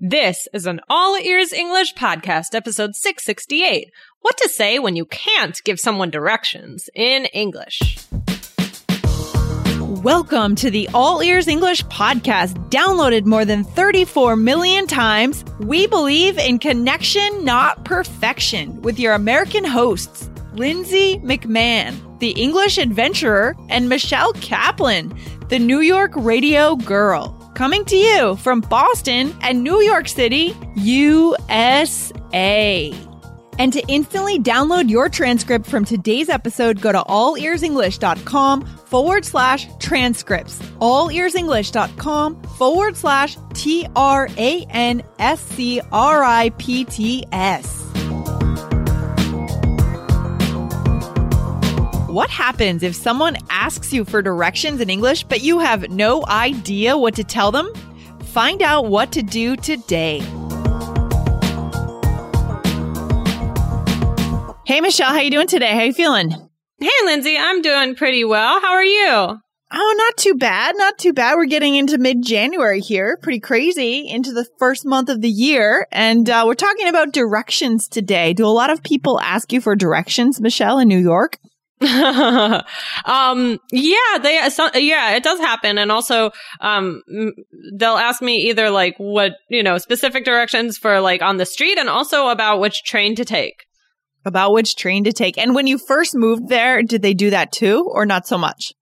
This is an All Ears English podcast, episode 668. What to say when you can't give someone directions in English. Welcome to the All Ears English podcast, downloaded more than 34 million times. We believe in connection, not perfection, with your American hosts, Lindsay McMahon, the English adventurer, and Michelle Kaplan, the New York radio girl coming to you from Boston and New York City, USA. And to instantly download your transcript from today's episode, go to allearsenglish.com forward slash transcripts. Allearsenglish.com forward slash T R A N S C R I P T S. What happens if someone asks you for directions in English, but you have no idea what to tell them? Find out what to do today. Hey Michelle, how you doing today? How you feeling? Hey, Lindsay, I'm doing pretty well. How are you? Oh, not too bad. Not too bad. We're getting into mid January here. Pretty crazy into the first month of the year. And uh, we're talking about directions today. Do a lot of people ask you for directions, Michelle, in New York? um, yeah, they, so, yeah, it does happen. And also, um, they'll ask me either like what, you know, specific directions for like on the street and also about which train to take. About which train to take. And when you first moved there, did they do that too or not so much?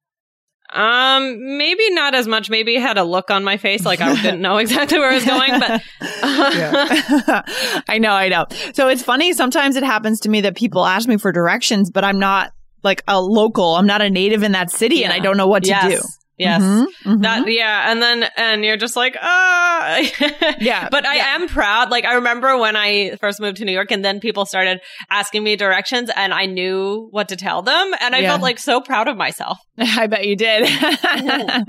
Um, maybe not as much. Maybe had a look on my face like I didn't know exactly where I was going, but I know, I know. So it's funny. Sometimes it happens to me that people ask me for directions, but I'm not like a local. I'm not a native in that city yeah. and I don't know what to yes. do. Yes. Mm-hmm, mm-hmm. That yeah, and then and you're just like, ah Yeah. but I yeah. am proud. Like I remember when I first moved to New York and then people started asking me directions and I knew what to tell them and I yeah. felt like so proud of myself. I bet you did.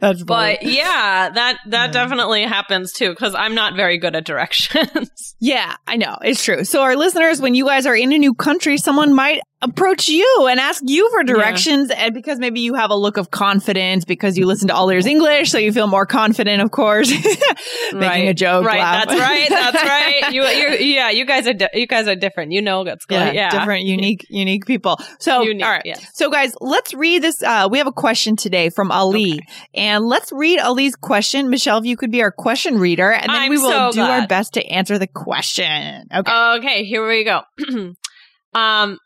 That's but yeah, that that yeah. definitely happens too because I'm not very good at directions. yeah, I know it's true. So our listeners, when you guys are in a new country, someone might approach you and ask you for directions yeah. and because maybe you have a look of confidence because you listen to all ears english so you feel more confident of course. Making right. a joke right. laugh. that's right. That's right. You yeah you guys are di- you guys are different. You know what's going yeah, yeah. different unique unique people. So unique, all right. yeah. so guys let's read this uh, we have a question today from ali. Okay. and let's read ali's question. Michelle if you could be our question reader and then I'm we will so do glad. our best to answer the question. Okay. Okay here we go. Um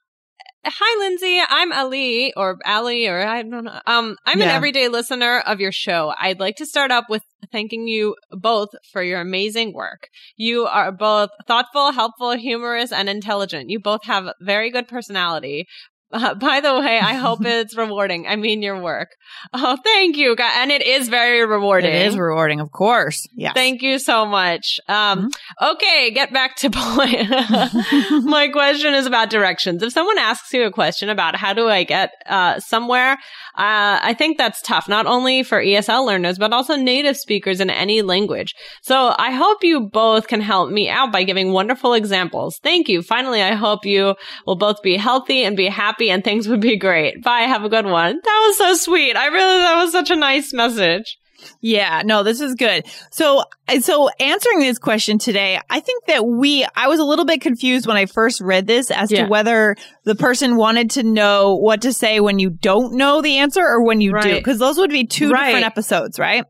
Hi, Lindsay. I'm Ali or Ali or I don't know. Um, I'm yeah. an everyday listener of your show. I'd like to start up with thanking you both for your amazing work. You are both thoughtful, helpful, humorous, and intelligent. You both have very good personality. Uh, by the way, I hope it's rewarding. I mean, your work. Oh, thank you. And it is very rewarding. It is rewarding, of course. Yeah. Thank you so much. Um, mm-hmm. okay, get back to point. My question is about directions. If someone asks you a question about how do I get uh, somewhere, uh, I think that's tough, not only for ESL learners, but also native speakers in any language. So I hope you both can help me out by giving wonderful examples. Thank you. Finally, I hope you will both be healthy and be happy happy and things would be great. Bye. Have a good one. That was so sweet. I really, that was such a nice message. Yeah, no, this is good. So, so answering this question today, I think that we, I was a little bit confused when I first read this as yeah. to whether the person wanted to know what to say when you don't know the answer or when you right. do, because those would be two right. different episodes, right?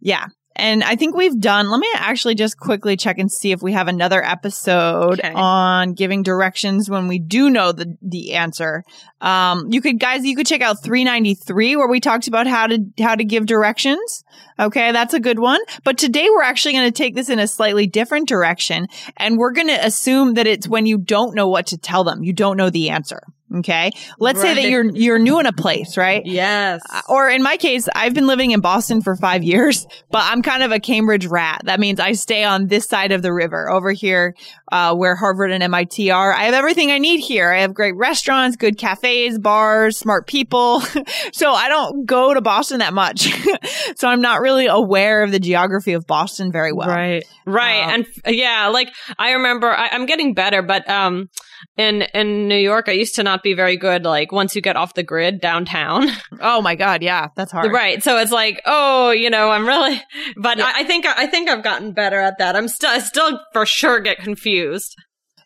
Yeah. And I think we've done, let me actually just quickly check and see if we have another episode okay. on giving directions when we do know the, the answer. Um, you could, guys, you could check out 393 where we talked about how to, how to give directions. Okay. That's a good one. But today we're actually going to take this in a slightly different direction and we're going to assume that it's when you don't know what to tell them. You don't know the answer. Okay. Let's right. say that you're, you're new in a place, right? Yes. Uh, or in my case, I've been living in Boston for five years, but I'm kind of a Cambridge rat. That means I stay on this side of the river over here, uh, where Harvard and MIT are. I have everything I need here. I have great restaurants, good cafes, bars, smart people. so I don't go to Boston that much. so I'm not really aware of the geography of Boston very well. Right. Right. Um, and yeah, like I remember I, I'm getting better, but, um, in in New York, I used to not be very good. Like once you get off the grid downtown. Oh my god, yeah, that's hard. Right. So it's like, oh, you know, I'm really, but yeah. I, I, think I think I've gotten better at that. I'm still, I still for sure get confused.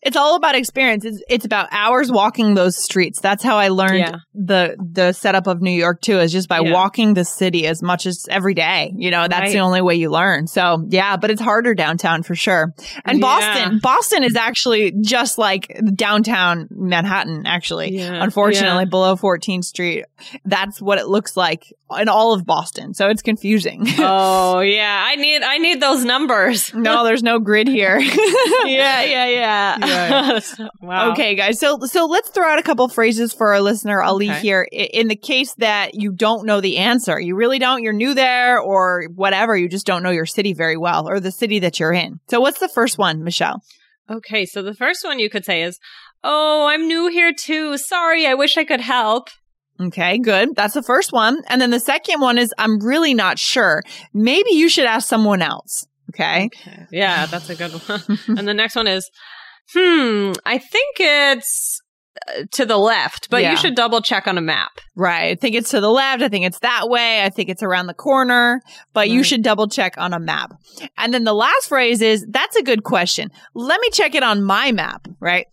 It's all about experience. It's, it's about hours walking those streets. That's how I learned yeah. the the setup of New York too, is just by yeah. walking the city as much as every day. You know, that's right. the only way you learn. So yeah, but it's harder downtown for sure. And yeah. Boston, Boston is actually just like downtown Manhattan, actually. Unfortunately, below 14th Street. That's what it looks like in all of Boston. So it's confusing. oh yeah. I need I need those numbers. no, there's no grid here. yeah, yeah, yeah. wow. Okay, guys. So so let's throw out a couple phrases for our listener Ali okay. here. In the case that you don't know the answer, you really don't. You're new there, or whatever. You just don't know your city very well, or the city that you're in. So what's the first one, Michelle? Okay, so the first one you could say is, "Oh, I'm new here too. Sorry, I wish I could help." Okay, good. That's the first one. And then the second one is, I'm really not sure. Maybe you should ask someone else. Okay. okay. Yeah, that's a good one. and the next one is, Hmm, I think it's uh, to the left, but yeah. you should double check on a map. Right. I think it's to the left. I think it's that way. I think it's around the corner, but right. you should double check on a map. And then the last phrase is, that's a good question. Let me check it on my map. Right.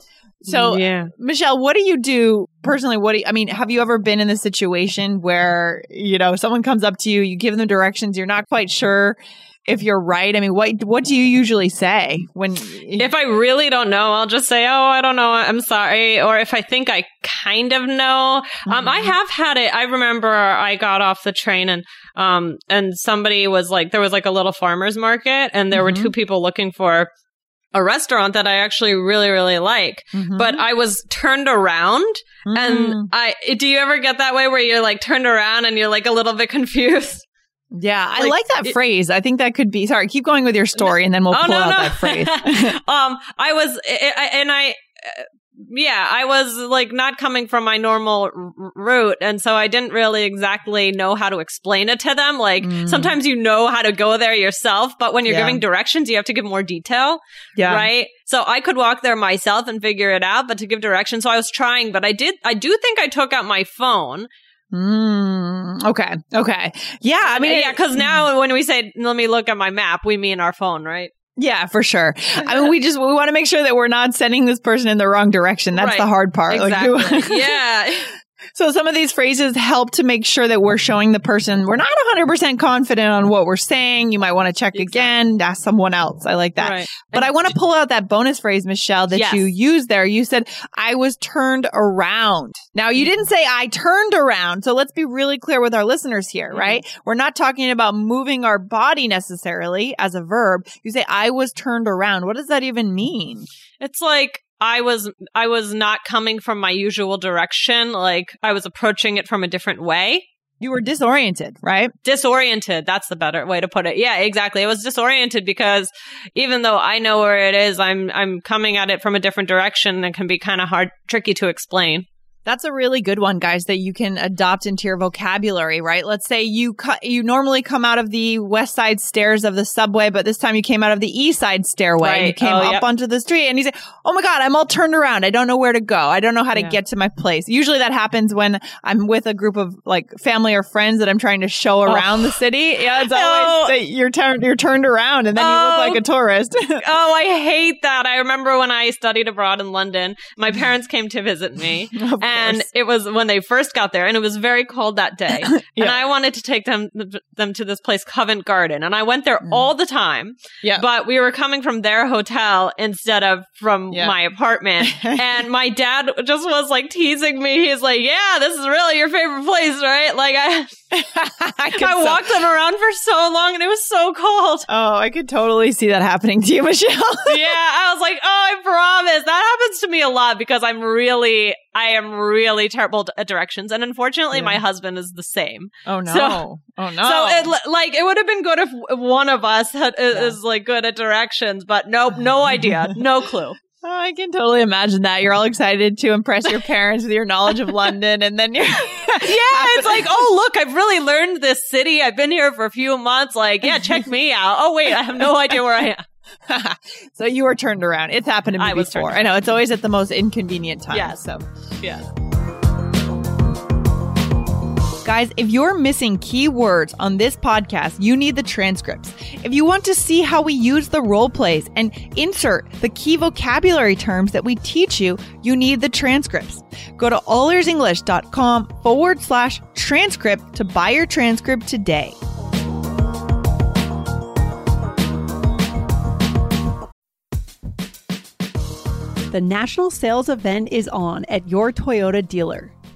So, yeah. Michelle, what do you do personally? What do you, I mean, have you ever been in the situation where, you know, someone comes up to you, you give them directions, you're not quite sure if you're right? I mean, what what do you usually say when if I really don't know, I'll just say, "Oh, I don't know. I'm sorry." Or if I think I kind of know, mm-hmm. um, I mm-hmm. have had it. I remember I got off the train and um and somebody was like, there was like a little farmers market, and there mm-hmm. were two mm-hmm. people looking for a restaurant that I actually really, really like. Mm-hmm. But I was turned around mm. and I, do you ever get that way where you're like turned around and you're like a little bit confused? Yeah, I like that it, phrase. I think that could be. Sorry, keep going with your story, and then we'll oh, pull no, out no. that phrase. um, I was, and I, yeah, I was like not coming from my normal r- route, and so I didn't really exactly know how to explain it to them. Like mm. sometimes you know how to go there yourself, but when you're yeah. giving directions, you have to give more detail. Yeah. Right. So I could walk there myself and figure it out, but to give directions, so I was trying. But I did. I do think I took out my phone Mm, okay. Okay. Yeah. I mean, yeah, because now when we say, let me look at my map, we mean our phone, right? Yeah, for sure. I mean, we just we want to make sure that we're not sending this person in the wrong direction. That's right. the hard part. Exactly. Like, yeah. So some of these phrases help to make sure that we're showing the person we're not 100% confident on what we're saying. You might want to check exactly. again, ask someone else. I like that. Right. But and I want to pull out that bonus phrase, Michelle, that yes. you used there. You said, I was turned around. Now you didn't say I turned around. So let's be really clear with our listeners here, mm-hmm. right? We're not talking about moving our body necessarily as a verb. You say, I was turned around. What does that even mean? It's like I was I was not coming from my usual direction. Like I was approaching it from a different way. You were disoriented, right? Disoriented. That's the better way to put it. Yeah, exactly. It was disoriented because even though I know where it is, I'm I'm coming at it from a different direction and can be kind of hard tricky to explain. That's a really good one, guys, that you can adopt into your vocabulary, right? Let's say you cu- you normally come out of the west side stairs of the subway, but this time you came out of the east side stairway right. and you came oh, up yep. onto the street and you say, "Oh my god, I'm all turned around. I don't know where to go. I don't know how to yeah. get to my place." Usually that happens when I'm with a group of like family or friends that I'm trying to show oh. around oh. the city. Yeah, it's always oh. you're turned you're turned around and then you look like a oh. tourist. oh, I hate that. I remember when I studied abroad in London, my mm. parents came to visit me and it was when they first got there, and it was very cold that day. yeah. And I wanted to take them them to this place, Covent Garden, and I went there mm. all the time. Yeah, but we were coming from their hotel instead of from yeah. my apartment, and my dad just was like teasing me. He's like, "Yeah, this is really your favorite place, right?" Like I. I, I walked them around for so long and it was so cold. Oh, I could totally see that happening to you, Michelle. yeah, I was like, oh, I promise. That happens to me a lot because I'm really, I am really terrible at uh, directions. And unfortunately, yeah. my husband is the same. Oh, no. So, oh, no. So it, like, it would have been good if one of us had, uh, yeah. is like good at directions, but nope, no idea, no clue. Oh, I can totally imagine that. You're all excited to impress your parents with your knowledge of London, and then you're. Yeah, it's like, oh, look, I've really learned this city. I've been here for a few months. Like, yeah, check me out. Oh, wait, I have no idea where I am. so you were turned around. It's happened to me I before. I know it's always at the most inconvenient time. Yeah. So yeah. Guys, if you're missing key words on this podcast, you need the transcripts. If you want to see how we use the role plays and insert the key vocabulary terms that we teach you, you need the transcripts. Go to allearsenglish.com forward slash transcript to buy your transcript today. The national sales event is on at your Toyota dealer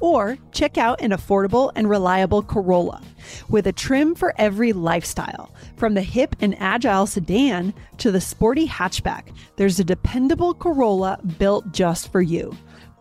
Or check out an affordable and reliable Corolla with a trim for every lifestyle. From the hip and agile sedan to the sporty hatchback, there's a dependable Corolla built just for you.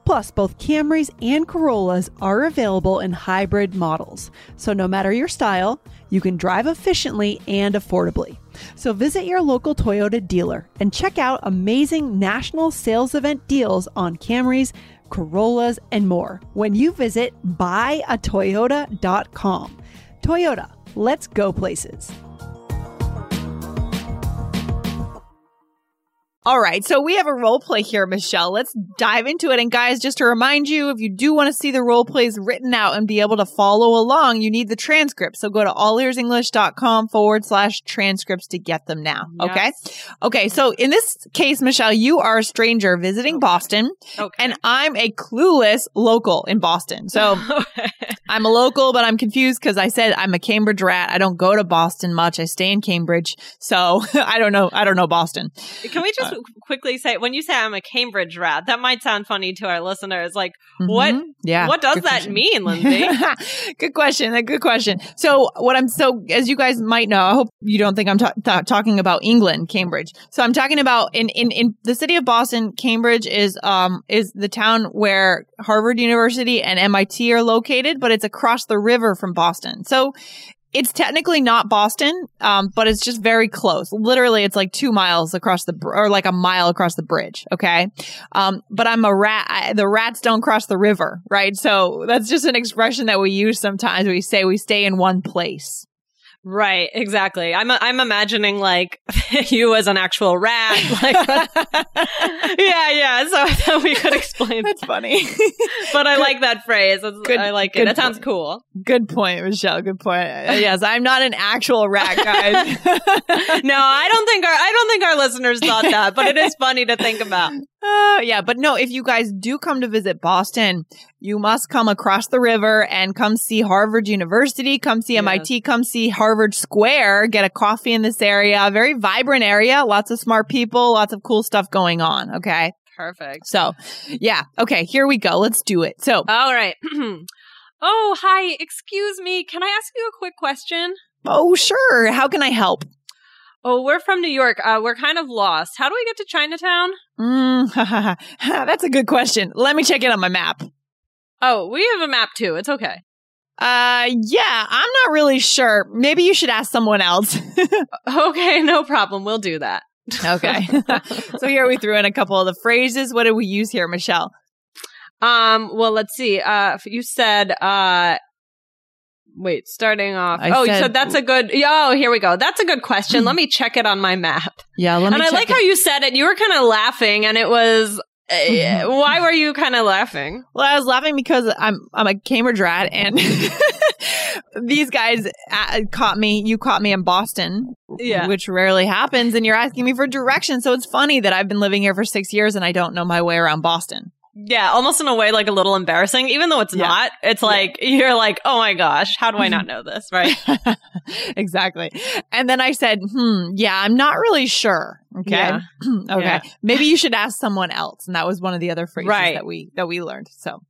Plus, both Camrys and Corollas are available in hybrid models. So, no matter your style, you can drive efficiently and affordably. So, visit your local Toyota dealer and check out amazing national sales event deals on Camrys, Corollas, and more when you visit buyatoyota.com. Toyota, let's go places. All right, so we have a role play here, Michelle. Let's dive into it. And guys, just to remind you, if you do want to see the role plays written out and be able to follow along, you need the transcript. So go to allearsenglish.com forward slash transcripts to get them now. Yes. Okay. Okay. So in this case, Michelle, you are a stranger visiting okay. Boston okay. and I'm a clueless local in Boston. So I'm a local, but I'm confused because I said I'm a Cambridge rat. I don't go to Boston much. I stay in Cambridge. So I don't know. I don't know Boston. Can we just uh, quickly say when you say I'm a Cambridge rat, that might sound funny to our listeners. Like, mm-hmm. what? Yeah. What does that question. mean, Lindsay? good question. A good question. So, what I'm so as you guys might know, I hope you don't think I'm ta- ta- talking about England, Cambridge. So, I'm talking about in in in the city of Boston. Cambridge is um is the town where Harvard University and MIT are located, but it's across the river from Boston. So it's technically not Boston, um, but it's just very close. Literally, it's like two miles across the, br- or like a mile across the bridge. Okay. Um, but I'm a rat. I, the rats don't cross the river, right? So that's just an expression that we use sometimes. We say we stay in one place. Right, exactly. I'm I'm imagining like you as an actual rat. Like, yeah, yeah. So I thought we could explain. That's funny, but I like that phrase. Good, I like it. That sounds cool. Good point, Michelle. Good point. Uh, yes, I'm not an actual rat, guys. no, I don't think our I don't think our listeners thought that, but it is funny to think about. Uh, yeah, but no, if you guys do come to visit Boston, you must come across the river and come see Harvard University, come see yes. MIT, come see Harvard Square, get a coffee in this area. Very vibrant area, lots of smart people, lots of cool stuff going on. Okay. Perfect. So, yeah. Okay, here we go. Let's do it. So, all right. oh, hi. Excuse me. Can I ask you a quick question? Oh, sure. How can I help? Oh, we're from New York. Uh, we're kind of lost. How do we get to Chinatown? Mm, that's a good question. Let me check it on my map. Oh, we have a map too. It's okay. Uh, yeah, I'm not really sure. Maybe you should ask someone else. okay, no problem. We'll do that. okay. so here we threw in a couple of the phrases. What did we use here, Michelle? Um, well, let's see. Uh, you said, uh, wait, starting off. I oh, said, you said that's a good. Oh, here we go. That's a good question. let me check it on my map. Yeah, let me. And I like how you said it. You were kind of laughing, and it was. Uh, why were you kind of laughing? Well, I was laughing because I'm I'm a Cambridge rat, and these guys uh, caught me. You caught me in Boston, yeah, which rarely happens, and you're asking me for directions. So it's funny that I've been living here for six years and I don't know my way around Boston. Yeah, almost in a way like a little embarrassing, even though it's yeah. not. It's like yeah. you're like, oh my gosh, how do I not know this? Right. exactly. And then I said, hmm, yeah, I'm not really sure. Okay. Yeah. okay. Maybe you should ask someone else. And that was one of the other phrases right. that we that we learned. So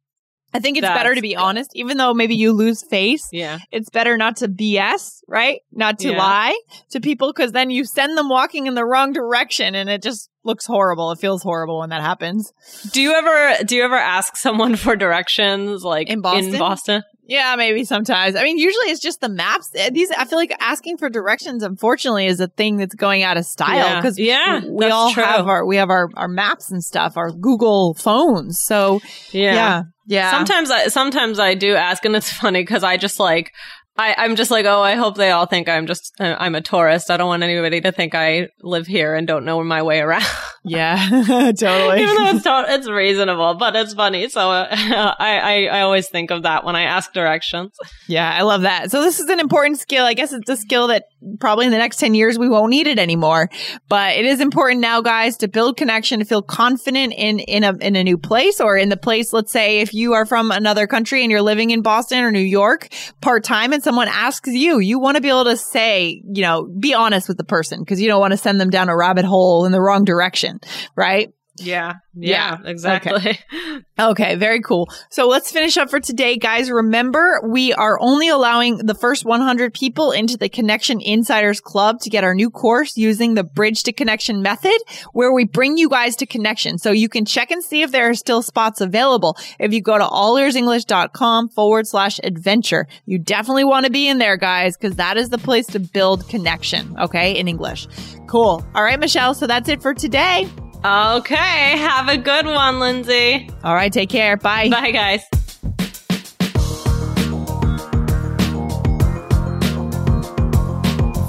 I think it's That's, better to be honest, even though maybe you lose face. Yeah. It's better not to BS, right? Not to yeah. lie to people because then you send them walking in the wrong direction and it just looks horrible. It feels horrible when that happens. Do you ever, do you ever ask someone for directions like in Boston? In Boston? Yeah, maybe sometimes. I mean, usually it's just the maps. Eh, these, I feel like asking for directions, unfortunately, is a thing that's going out of style because yeah, yeah, we all true. have our, we have our, our maps and stuff, our Google phones. So yeah. yeah. Yeah. Sometimes I sometimes I do ask, and it's funny because I just like I, I'm just like, oh, I hope they all think I'm just, uh, I'm a tourist. I don't want anybody to think I live here and don't know my way around. Yeah, totally. Even though it's, to- it's reasonable, but it's funny. So uh, I, I, I always think of that when I ask directions. Yeah, I love that. So this is an important skill. I guess it's a skill that probably in the next 10 years we won't need it anymore. But it is important now, guys, to build connection, to feel confident in, in a, in a new place or in the place. Let's say if you are from another country and you're living in Boston or New York part time and someone asks you, you want to be able to say, you know, be honest with the person because you don't want to send them down a rabbit hole in the wrong direction, right? Yeah. Yeah, yeah. exactly. Okay. okay, very cool. So let's finish up for today, guys. Remember, we are only allowing the first 100 people into the Connection Insiders Club to get our new course using the Bridge to Connection method, where we bring you guys to connection. So you can check and see if there are still spots available. If you go to allearsenglish.com forward slash adventure, you definitely want to be in there, guys, because that is the place to build connection. Okay, in English. Cool. All right, Michelle. So that's it for today. Okay. Have a good one, Lindsay. All right. Take care. Bye. Bye, guys.